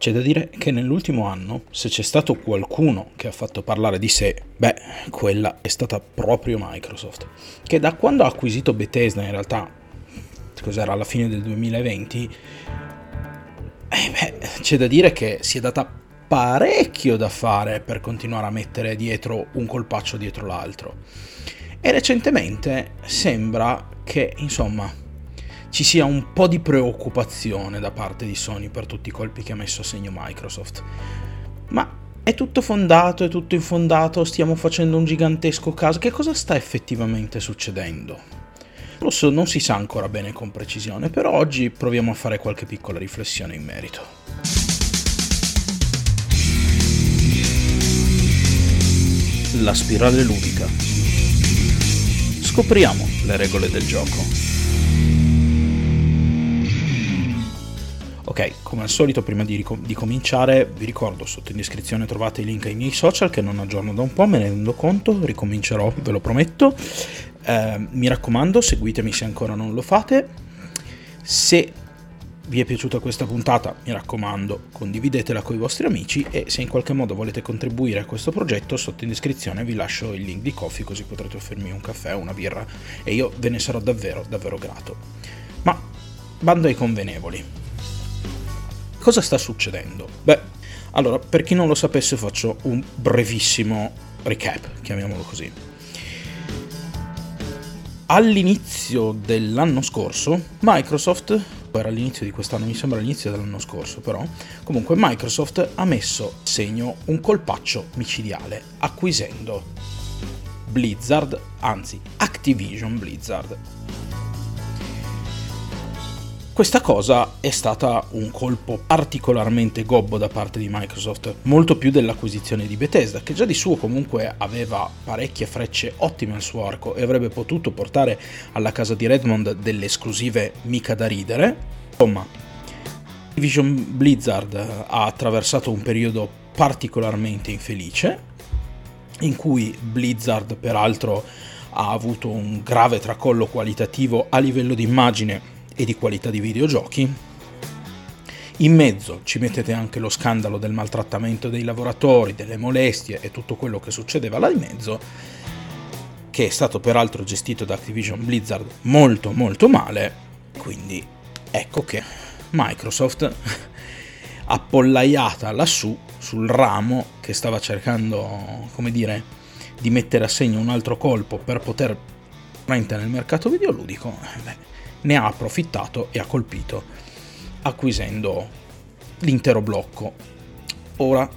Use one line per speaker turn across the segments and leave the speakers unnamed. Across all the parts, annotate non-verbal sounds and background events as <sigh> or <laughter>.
C'è da dire che nell'ultimo anno, se c'è stato qualcuno che ha fatto parlare di sé, beh, quella è stata proprio Microsoft, che da quando ha acquisito Bethesda in realtà, cos'era alla fine del 2020, eh beh, c'è da dire che si è data parecchio da fare per continuare a mettere dietro un colpaccio dietro l'altro. E recentemente sembra che, insomma, ci sia un po' di preoccupazione da parte di Sony per tutti i colpi che ha messo a segno Microsoft. Ma è tutto fondato, è tutto infondato, stiamo facendo un gigantesco caso. Che cosa sta effettivamente succedendo? Lo so, non si sa ancora bene con precisione, però oggi proviamo a fare qualche piccola riflessione in merito. La spirale ludica. Scopriamo le regole del gioco. Ok, come al solito prima di, ricom- di, cominciare vi ricordo sotto in descrizione trovate i link ai miei social che non aggiorno da un po', me ne rendo conto, ricomincerò, ve lo prometto. Eh, mi raccomando, seguitemi se ancora non lo fate. Se vi è piaciuta questa puntata, mi raccomando, condividetela con i vostri amici e se in qualche modo volete contribuire a questo progetto, sotto in descrizione vi lascio il link di Coffee così potrete offrirmi un caffè una birra e io ve ne sarò davvero, davvero grato. Ma bando ai convenevoli. Cosa sta succedendo? Beh, allora, per chi non lo sapesse faccio un brevissimo recap, chiamiamolo così. All'inizio dell'anno scorso, Microsoft, era all'inizio di quest'anno, mi sembra all'inizio dell'anno scorso però, comunque Microsoft ha messo a segno un colpaccio micidiale, acquisendo Blizzard, anzi Activision Blizzard, questa cosa è stata un colpo particolarmente gobbo da parte di Microsoft, molto più dell'acquisizione di Bethesda, che già di suo comunque aveva parecchie frecce ottime al suo arco e avrebbe potuto portare alla casa di Redmond delle esclusive mica da ridere. Insomma, Division Blizzard ha attraversato un periodo particolarmente infelice, in cui Blizzard peraltro ha avuto un grave tracollo qualitativo a livello di immagine e di qualità di videogiochi. In mezzo ci mettete anche lo scandalo del maltrattamento dei lavoratori, delle molestie e tutto quello che succedeva là in mezzo, che è stato peraltro gestito da Activision Blizzard molto molto male, quindi ecco che Microsoft <laughs> appollaiata lassù sul ramo che stava cercando, come dire, di mettere a segno un altro colpo per poter entrare nel mercato videoludico, beh, ne ha approfittato e ha colpito, acquisendo l'intero blocco. Ora,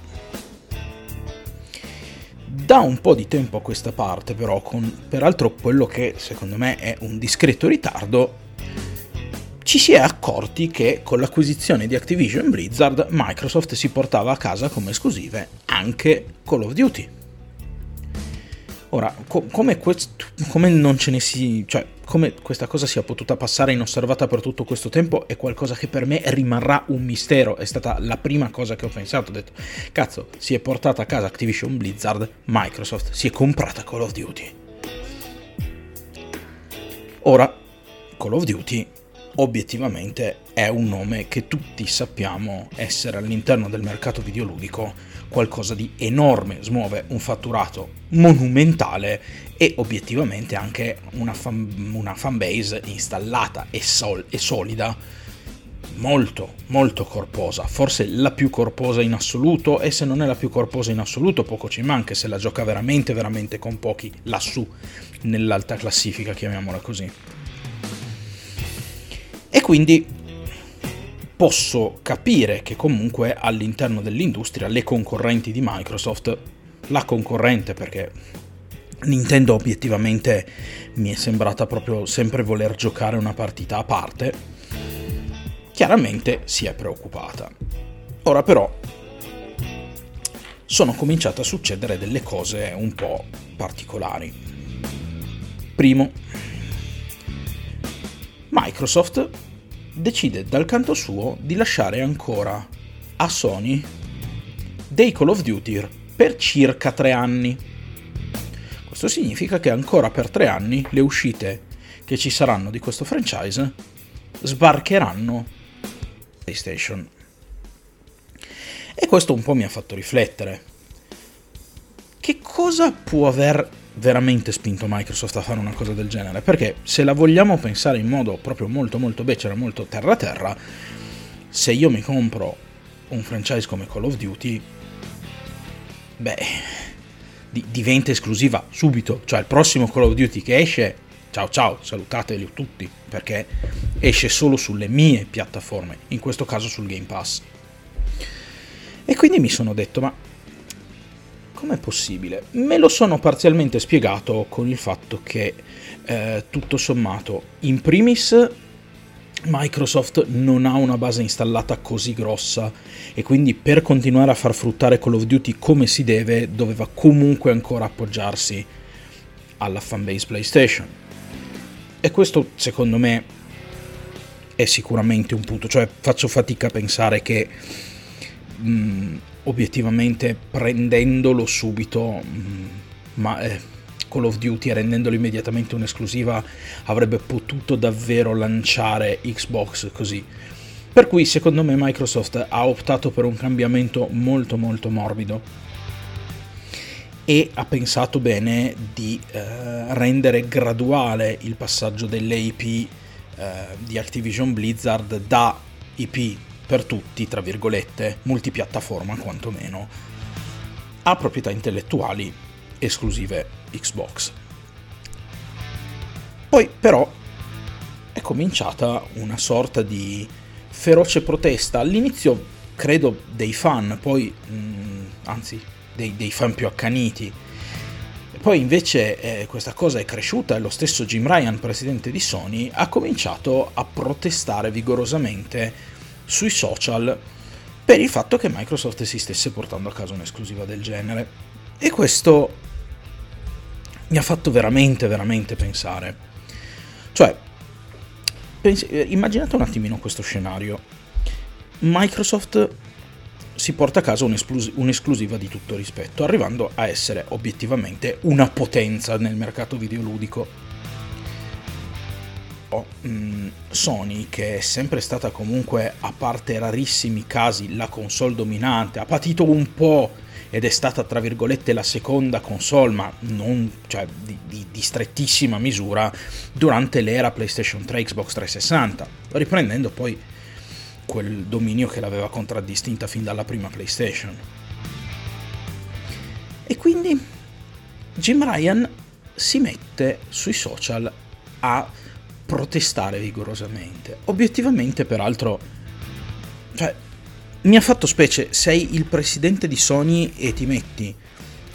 da un po' di tempo a questa parte, però, con peraltro quello che secondo me è un discreto ritardo, ci si è accorti che con l'acquisizione di Activision Blizzard Microsoft si portava a casa come esclusive anche Call of Duty. Ora, co- come, quest- come non ce ne si... cioè, come questa cosa sia potuta passare inosservata per tutto questo tempo è qualcosa che per me rimarrà un mistero. È stata la prima cosa che ho pensato. Ho detto, cazzo, si è portata a casa Activision Blizzard, Microsoft si è comprata Call of Duty. Ora, Call of Duty obiettivamente è un nome che tutti sappiamo essere all'interno del mercato videoludico qualcosa di enorme, smuove un fatturato monumentale e obiettivamente anche una, fan, una fanbase installata e, sol, e solida molto molto corposa, forse la più corposa in assoluto e se non è la più corposa in assoluto poco ci manca se la gioca veramente veramente con pochi lassù nell'alta classifica, chiamiamola così. E quindi posso capire che comunque all'interno dell'industria le concorrenti di Microsoft, la concorrente perché Nintendo obiettivamente mi è sembrata proprio sempre voler giocare una partita a parte, chiaramente si è preoccupata. Ora però sono cominciate a succedere delle cose un po' particolari. Primo, Microsoft decide dal canto suo di lasciare ancora a Sony dei Call of Duty per circa tre anni. Questo significa che ancora per tre anni le uscite che ci saranno di questo franchise sbarcheranno PlayStation. E questo un po' mi ha fatto riflettere. Che cosa può aver veramente spinto Microsoft a fare una cosa del genere? Perché se la vogliamo pensare in modo proprio molto molto becero, molto terra terra, se io mi compro un franchise come Call of Duty, beh, di- diventa esclusiva subito. Cioè il prossimo Call of Duty che esce, ciao ciao, salutateli tutti, perché esce solo sulle mie piattaforme, in questo caso sul Game Pass. E quindi mi sono detto, ma com'è possibile? Me lo sono parzialmente spiegato con il fatto che eh, tutto sommato, in primis Microsoft non ha una base installata così grossa e quindi per continuare a far fruttare Call of Duty come si deve doveva comunque ancora appoggiarsi alla fanbase PlayStation. E questo secondo me è sicuramente un punto, cioè faccio fatica a pensare che mh, mm, obiettivamente prendendolo subito, mm, ma eh, Call of Duty rendendolo immediatamente un'esclusiva avrebbe potuto davvero lanciare Xbox così. Per cui secondo me Microsoft ha optato per un cambiamento molto molto morbido e ha pensato bene di eh, rendere graduale il passaggio delle IP eh, di Activision Blizzard da IP per tutti, tra virgolette, multipiattaforma quantomeno, a proprietà intellettuali esclusive Xbox. Poi però è cominciata una sorta di feroce protesta, all'inizio credo dei fan, poi mh, mm, anzi dei, dei, fan più accaniti. Poi invece eh, questa cosa è cresciuta e lo stesso Jim Ryan, presidente di Sony, ha cominciato a protestare vigorosamente sui social per il fatto che Microsoft si stesse portando a casa un'esclusiva del genere. E questo mi ha fatto veramente, veramente pensare. Cioè, pensi, eh, immaginate un attimino questo scenario. Microsoft si porta a casa un'esclusiva di tutto rispetto, arrivando a essere obiettivamente una potenza nel mercato videoludico. Mm, Sony, che è sempre stata comunque, a parte rarissimi casi, la console dominante, ha patito un po' ed è stata tra virgolette la seconda console, ma non cioè, di, di, di, strettissima misura, durante l'era PlayStation 3 Xbox 360, riprendendo poi quel dominio che l'aveva contraddistinta fin dalla prima PlayStation. E quindi Jim Ryan si mette sui social a protestare vigorosamente. Obiettivamente, peraltro, cioè, mi ha fatto specie, sei il presidente di Sony e ti metti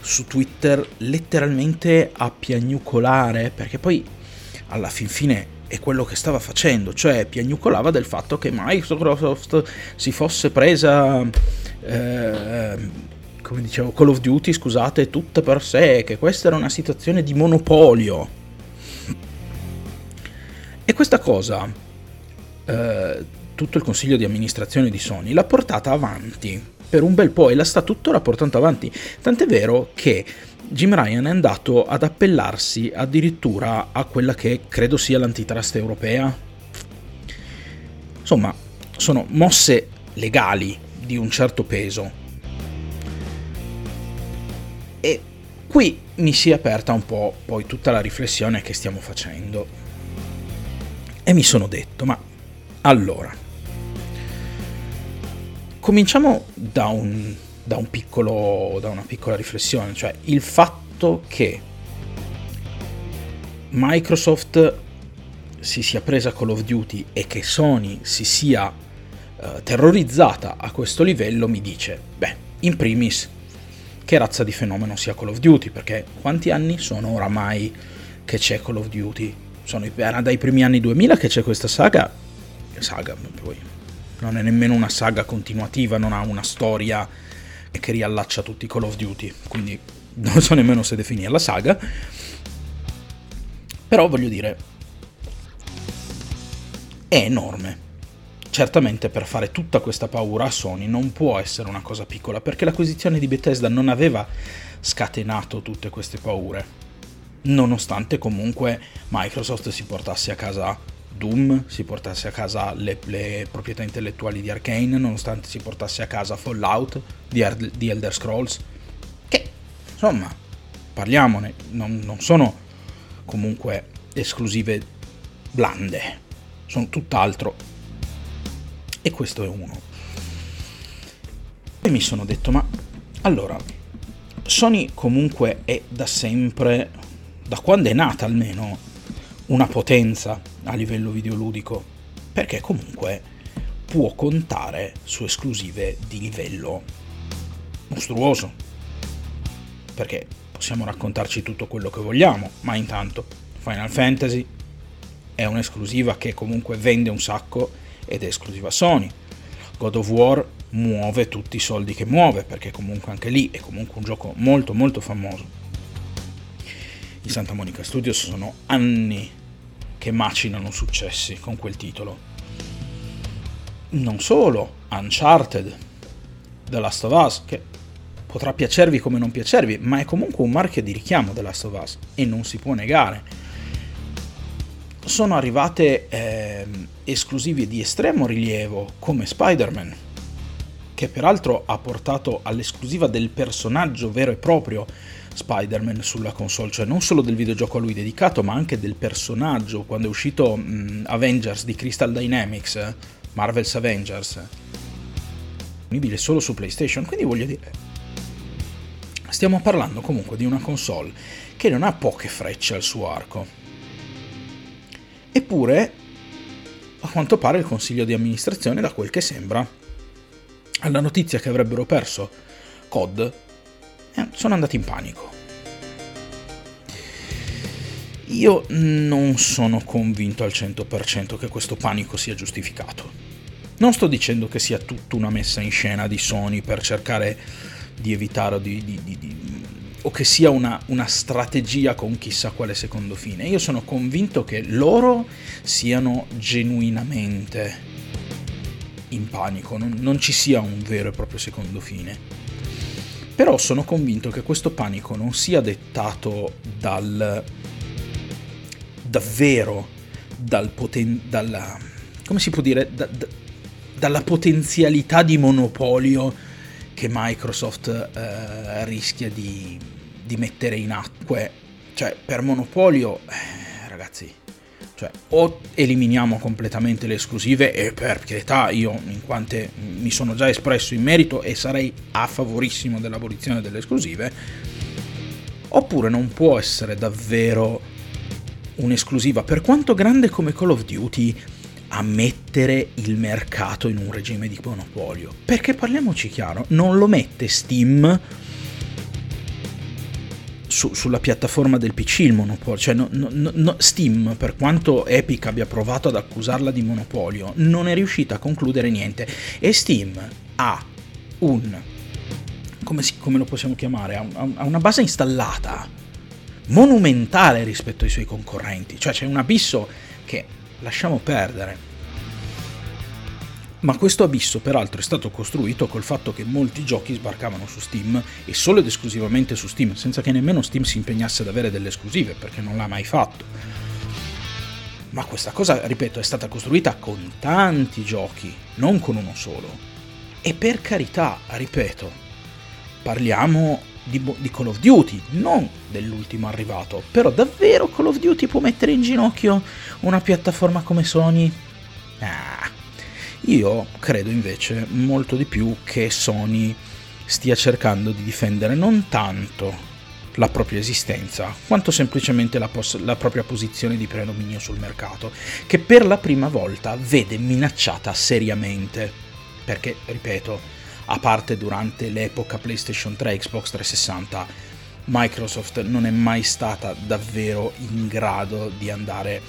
su Twitter letteralmente a piagnucolare, perché poi alla fin fine è quello che stava facendo, cioè piagnucolava del fatto che Microsoft si fosse presa, eh, come dicevo, Call of Duty, scusate, tutta per sé, che questa era una situazione di monopolio. E questa cosa eh, tutto il consiglio di amministrazione di Sony l'ha portata avanti per un bel po' e la sta tuttora portando avanti. Tant'è vero che Jim Ryan è andato ad appellarsi addirittura a quella che credo sia l'antitrust europea. Insomma, sono mosse legali di un certo peso. E qui mi si è aperta un po' poi tutta la riflessione che stiamo facendo. E mi sono detto, ma allora, cominciamo da, un, da, un piccolo, da una piccola riflessione, cioè il fatto che Microsoft si sia presa Call of Duty e che Sony si sia uh, terrorizzata a questo livello mi dice, beh, in primis, che razza di fenomeno sia Call of Duty, perché quanti anni sono oramai che c'è Call of Duty? Sono dai primi anni 2000 che c'è questa saga, saga poi non è nemmeno una saga continuativa, non ha una storia che riallaccia tutti i Call of Duty, quindi <laughs> non so nemmeno se definirla saga. Però voglio dire, è enorme. Certamente per fare tutta questa paura a Sony non può essere una cosa piccola, perché l'acquisizione di Bethesda non aveva scatenato tutte queste paure, nonostante comunque Microsoft si portasse a casa Doom si portasse a casa le, le proprietà intellettuali di Arkane, nonostante si portasse a casa Fallout di, Erd- di Elder Scrolls, che insomma, parliamone, non, non sono comunque esclusive blande, sono tutt'altro. E questo è uno. E mi sono detto, ma allora, Sony comunque è da sempre, da quando è nata almeno, una potenza a livello videoludico, perché comunque può contare su esclusive di livello mostruoso. Perché possiamo raccontarci tutto quello che vogliamo, ma intanto Final Fantasy è un'esclusiva che comunque vende un sacco ed è esclusiva Sony. God of War muove tutti i soldi che muove, perché comunque anche lì è comunque un gioco molto molto famoso. I Santa Monica Studios sono anni che macinano successi con quel titolo. Non solo, Uncharted, The Last of Us, che potrà piacervi come non piacervi, ma è comunque un marchio di richiamo The Last of Us e non si può negare. Sono arrivate eh, esclusive di estremo rilievo come Spider-Man, che peraltro ha portato all'esclusiva del personaggio vero e proprio Spider-Man sulla console, cioè non solo del videogioco a lui dedicato, ma anche del personaggio. Quando è uscito mh, Avengers di Crystal Dynamics, Marvel's Avengers, disponibile solo su PlayStation, quindi voglio dire, stiamo parlando comunque di una console che non ha poche frecce al suo arco. Eppure, a quanto pare il consiglio di amministrazione, da quel che sembra, alla notizia che avrebbero perso COD, eh, sono andati in panico. Io non sono convinto al 100% che questo panico sia giustificato. Non sto dicendo che sia tutta una messa in scena di Sony per cercare di evitare di, di, di, o che sia una, una, strategia con chissà quale secondo fine. Io sono convinto che loro siano genuinamente in panico, non, non ci sia un vero e proprio secondo fine. Però sono convinto che questo panico non sia dettato dal davvero dal poten- dalla come si può dire da, da, dalla potenzialità di monopolio che Microsoft eh, rischia di, di, mettere in atto. Cioè, per monopolio, eh, ragazzi, cioè, o eliminiamo completamente le esclusive, e per pietà io in quanto mi sono già espresso in merito e sarei a favorissimo dell'abolizione delle esclusive, oppure non può essere davvero un'esclusiva, per quanto grande come Call of Duty, a mettere il mercato in un regime di monopolio. Perché parliamoci chiaro, non lo mette Steam su, sulla piattaforma del PC il monopolio, cioè no, no, no, Steam, per quanto Epic abbia provato ad accusarla di monopolio, non è riuscita a concludere niente e Steam ha un, come, si, come lo possiamo chiamare, ha, un, ha una base installata monumentale rispetto ai suoi concorrenti, cioè c'è un abisso che lasciamo perdere. Ma questo abisso peraltro è stato costruito col fatto che molti giochi sbarcavano su Steam e solo ed esclusivamente su Steam, senza che nemmeno Steam si impegnasse ad avere delle esclusive, perché non l'ha mai fatto. Ma questa cosa, ripeto, è stata costruita con tanti giochi, non con uno solo. E per carità, ripeto, parliamo di, di Call of Duty, non dell'ultimo arrivato, però davvero Call of Duty può mettere in ginocchio una piattaforma come Sony? Ah io credo invece molto di più che Sony stia cercando di difendere non tanto la propria esistenza, quanto semplicemente la, pos- la, propria posizione di predominio sul mercato, che per la prima volta vede minacciata seriamente. Perché, ripeto, a parte durante l'epoca PlayStation 3 e Xbox 360, Microsoft non è mai stata davvero in grado di andare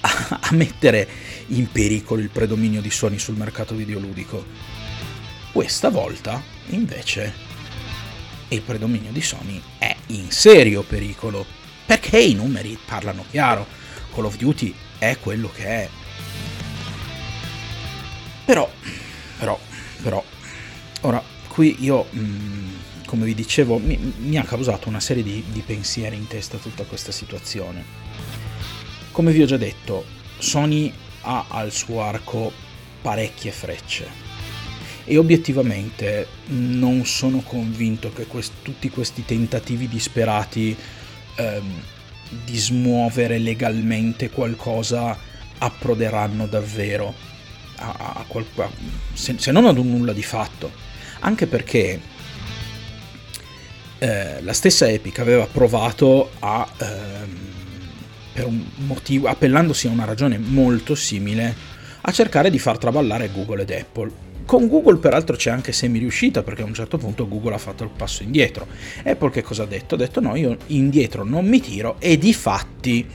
a, <laughs> a mettere in pericolo il predominio di Sony sul mercato videoludico. Questa volta, invece, il predominio di Sony è in serio pericolo, perché i numeri parlano chiaro. Call of Duty è quello che è. Però, però, però, ora, qui io, mh, mm, come vi dicevo, mi, mi, ha causato una serie di, di pensieri in testa tutta questa situazione Come vi ho già detto, Sony ha al suo arco parecchie frecce e obiettivamente non sono convinto che quest- tutti questi tentativi disperati ehm, di smuovere legalmente qualcosa approderanno davvero a, a qualcosa, se, se, non ad un nulla di fatto. Anche perché eh, la stessa Epic aveva provato a, ehm, per un motivo, appellandosi a una ragione molto simile, a cercare di far traballare Google ed Apple. Con Google peraltro c'è anche semi riuscita perché a un certo punto Google ha fatto il passo indietro. Apple che cosa ha detto? Ha detto no, io indietro non mi tiro e di fatti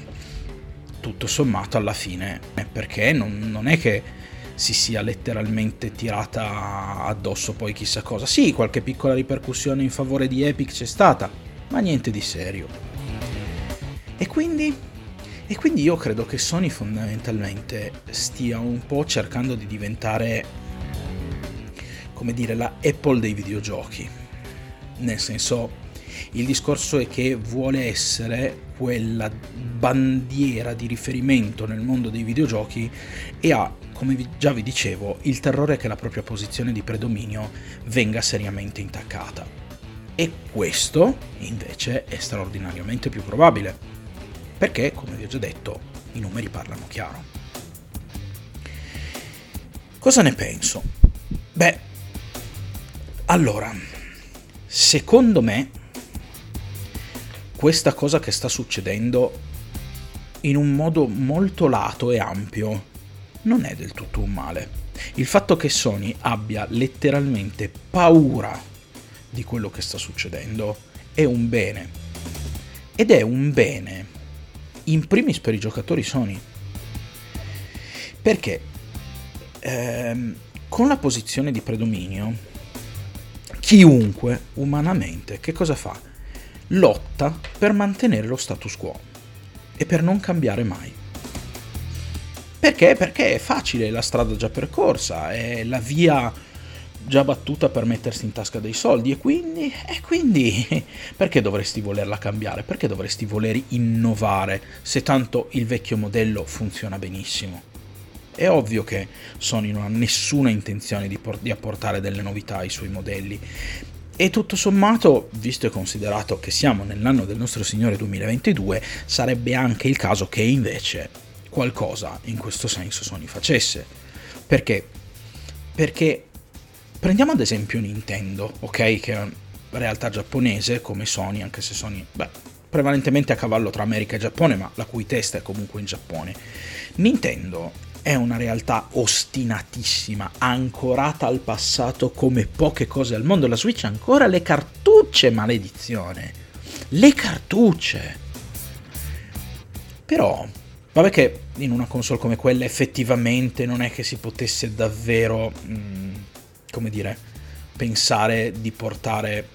tutto sommato alla fine perché non, non è che si sia letteralmente tirata addosso poi chissà cosa. Sì, qualche piccola ripercussione in favore di Epic c'è stata, ma niente di serio. E quindi, e quindi io credo che Sony fondamentalmente stia un po' cercando di diventare, come dire, la Apple dei videogiochi. Nel senso, il discorso è che vuole essere quella bandiera di riferimento nel mondo dei videogiochi e ha, come già vi dicevo, il terrore che la propria posizione di predominio venga seriamente intaccata. E questo, invece, è straordinariamente più probabile, perché, come vi ho già detto, i numeri parlano chiaro. Cosa ne penso? Beh, allora, secondo me questa cosa che sta succedendo in un modo molto lato e ampio non è del tutto un male. Il fatto che Sony abbia letteralmente paura di quello che sta succedendo è un bene. Ed è un bene in primis per i giocatori Sony. Perché ehm, con la posizione di predominio, chiunque umanamente che cosa fa? lotta per mantenere lo status quo e per non cambiare mai. Perché? Perché è facile, la strada già percorsa, è la via già battuta per mettersi in tasca dei soldi e quindi, e quindi <laughs> perché dovresti volerla cambiare? Perché dovresti voler innovare se tanto il vecchio modello funziona benissimo? È ovvio che Sony non ha nessuna intenzione di, por- di apportare delle novità ai suoi modelli e tutto sommato, visto e considerato che siamo nell'anno del nostro Signore 2022, sarebbe anche il caso che invece qualcosa in questo senso Sony facesse. Perché? Perché prendiamo ad esempio Nintendo, ok? Che è una realtà giapponese come Sony, anche se Sony, beh, prevalentemente a cavallo tra America e Giappone, ma la cui testa è comunque in Giappone. Nintendo è una realtà ostinatissima, ancorata al passato come poche cose al mondo. La Switch ha ancora le cartucce, maledizione. Le cartucce. Però, vabbè che in una console come quella effettivamente non è che si potesse davvero, mh, mm, come dire, pensare di portare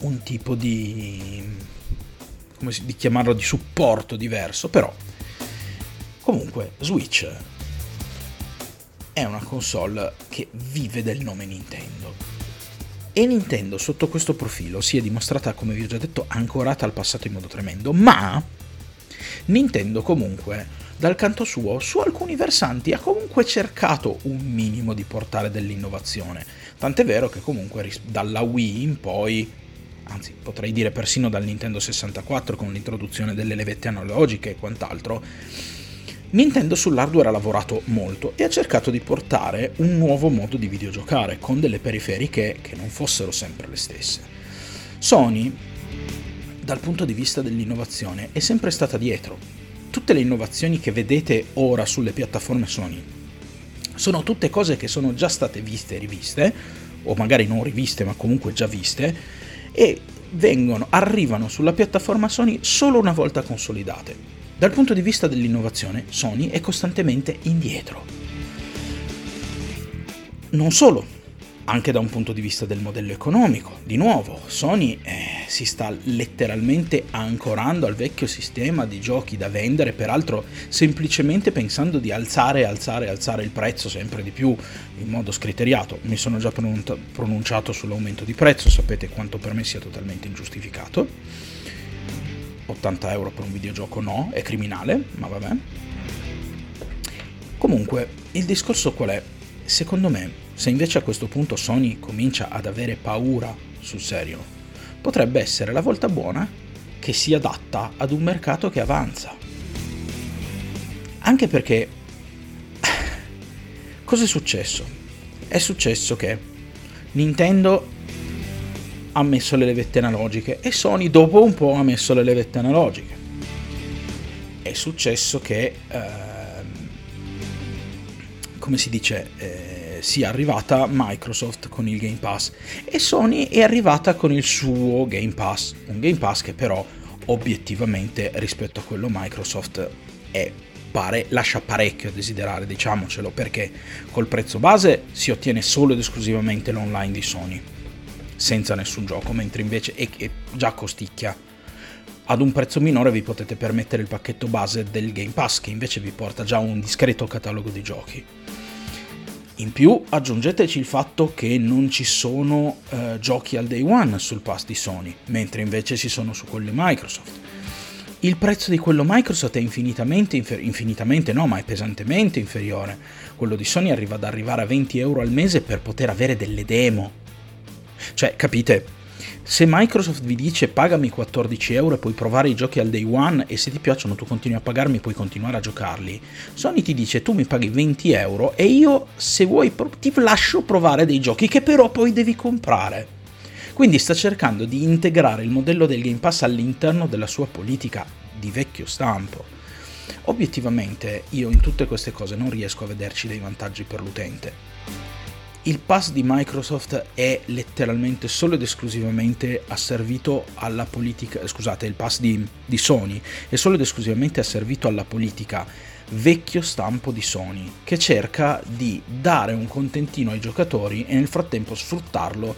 un tipo di, come si, di chiamarlo, di supporto diverso, però Comunque, Switch è una console che vive del nome Nintendo. E Nintendo sotto questo profilo si è dimostrata, come vi ho già detto, ancorata al passato in modo tremendo, ma Nintendo comunque, dal canto suo, su alcuni versanti ha comunque cercato un minimo di portare dell'innovazione. Tant'è vero che comunque dalla Wii in poi, anzi potrei dire persino dal Nintendo 64 con l'introduzione delle levette analogiche e quant'altro, Nintendo sull'hardware ha lavorato molto e ha cercato di portare un nuovo modo di videogiocare con delle periferiche che non fossero sempre le stesse. Sony, dal punto di vista dell'innovazione, è sempre stata dietro. Tutte le innovazioni che vedete ora sulle piattaforme Sony sono tutte cose che sono già state viste e riviste, o magari non riviste ma comunque già viste, e vengono, arrivano sulla piattaforma Sony solo una volta consolidate. Dal punto di vista dell'innovazione, Sony è costantemente indietro. Non solo, anche da un punto di vista del modello economico. Di nuovo, Sony eh, si sta letteralmente ancorando al vecchio sistema di giochi da vendere, peraltro semplicemente pensando di alzare, alzare, alzare il prezzo sempre di più in modo scriteriato. Mi sono già pronunciato sull'aumento di prezzo, sapete quanto per me sia totalmente ingiustificato 80 euro per un videogioco no, è criminale, ma vabbè. Comunque, il discorso qual è? Secondo me, se invece a questo punto Sony comincia ad avere paura sul serio, potrebbe essere la volta buona che si adatta ad un mercato che avanza. Anche perché... <sighs> Cos'è successo? È successo che Nintendo ha messo le levette analogiche e Sony dopo un po' ha messo le levette analogiche. È successo che, ehm, come si dice, eh, sia arrivata Microsoft con il Game Pass e Sony è arrivata con il suo Game Pass, un Game Pass che però obiettivamente rispetto a quello Microsoft è pare, lascia parecchio a desiderare, diciamocelo, perché col prezzo base si ottiene solo ed esclusivamente l'online di Sony senza nessun gioco, mentre invece è, è già costicchia. Ad un prezzo minore vi potete permettere il pacchetto base del Game Pass, che invece vi porta già un discreto catalogo di giochi. In più aggiungeteci il fatto che non ci sono eh, giochi al day one sul pass di Sony, mentre invece ci sono su quello Microsoft. Il prezzo di quello Microsoft è infinitamente, infer- infinitamente no, ma è pesantemente inferiore. Quello di Sony arriva ad arrivare a 20 euro al mese per poter avere delle demo. Cioè, capite? Se Microsoft vi dice pagami 14 euro e puoi provare i giochi al day one e se ti piacciono tu continui a pagarmi e puoi continuare a giocarli, Sony ti dice tu mi paghi 20 euro e io se vuoi ti lascio provare dei giochi che però poi devi comprare. Quindi sta cercando di integrare il modello del Game Pass all'interno della sua politica di vecchio stampo. Obiettivamente io in tutte queste cose non riesco a vederci dei vantaggi per l'utente il pass di Microsoft è letteralmente solo ed esclusivamente asservito alla politica, scusate, il pass di, di, Sony è solo ed esclusivamente asservito alla politica vecchio stampo di Sony, che cerca di dare un contentino ai giocatori e nel frattempo sfruttarlo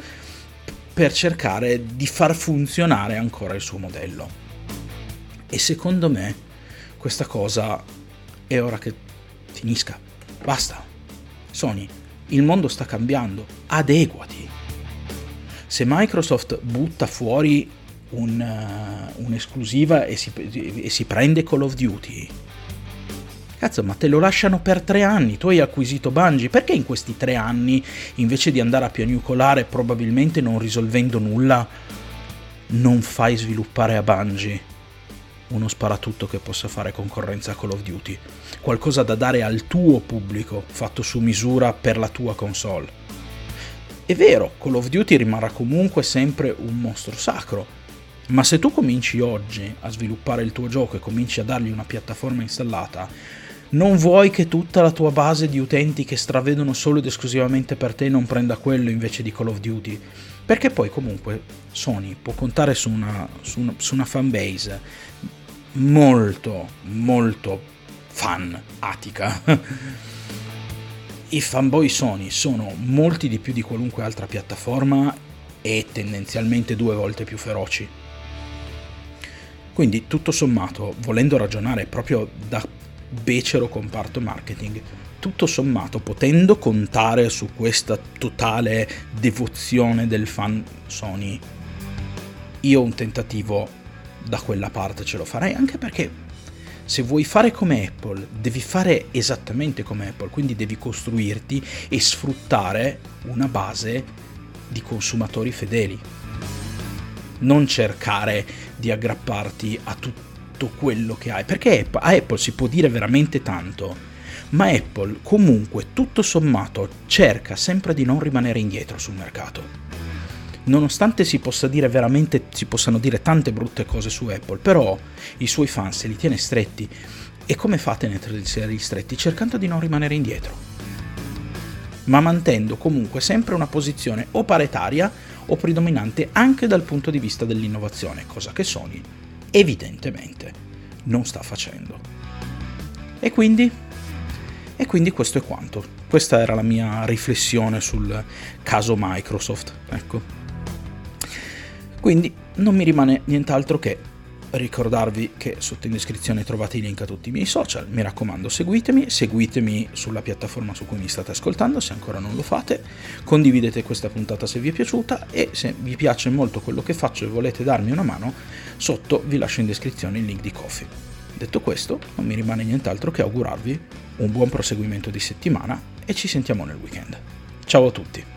per cercare di far funzionare ancora il suo modello. E secondo me questa cosa è ora che finisca. Basta. Sony, il mondo sta cambiando, adeguati. Se Microsoft butta fuori un, uh, un'esclusiva e si, e si prende Call of Duty, Cazzo, ma te lo lasciano per tre anni, tu hai acquisito Bungie, perché in questi tre anni, invece di andare a piagnucolare, probabilmente non risolvendo nulla, non fai sviluppare a Bungie uno sparatutto che possa fare concorrenza a Call of Duty, qualcosa da dare al tuo pubblico, fatto su misura per la tua console. È vero, Call of Duty rimarrà comunque sempre un mostro sacro, ma se tu cominci oggi a sviluppare il tuo gioco e cominci a dargli una piattaforma installata, non vuoi che tutta la tua base di utenti che stravedono solo ed esclusivamente per te non prenda quello invece di Call of Duty. Perché poi comunque Sony può contare su una, su una, su una fanbase molto, molto fan Atica. <laughs> I fanboy Sony sono molti di più di qualunque altra piattaforma e tendenzialmente due volte più feroci. Quindi tutto sommato, volendo ragionare proprio da becero comparto marketing, tutto sommato potendo contare su questa totale devozione del fan Sony, io un tentativo da quella parte ce lo farei, anche perché se vuoi fare come Apple, devi fare esattamente come Apple, quindi devi costruirti e sfruttare una base di consumatori fedeli. Non cercare di aggrapparti a tutto quello che hai, perché a Apple si può dire veramente tanto, ma Apple comunque tutto sommato cerca sempre di non rimanere indietro sul mercato nonostante si possa dire veramente, si possano dire tante brutte cose su Apple, però i suoi fan se li tiene stretti. E come fa a tenerli stretti? Cercando di non rimanere indietro. Ma mantenendo comunque sempre una posizione o paritaria o predominante anche dal punto di vista dell'innovazione, cosa che Sony evidentemente non sta facendo. E quindi? E quindi questo è quanto. Questa era la mia riflessione sul caso Microsoft. Ecco. Quindi non mi rimane nient'altro che ricordarvi che sotto in descrizione trovate i link a tutti i miei social, mi raccomando seguitemi, seguitemi sulla piattaforma su cui mi state ascoltando se ancora non lo fate, condividete questa puntata se vi è piaciuta e se vi piace molto quello che faccio e volete darmi una mano, sotto vi lascio in descrizione il link di Coffee. Detto questo, non mi rimane nient'altro che augurarvi un buon proseguimento di settimana e ci sentiamo nel weekend. Ciao a tutti!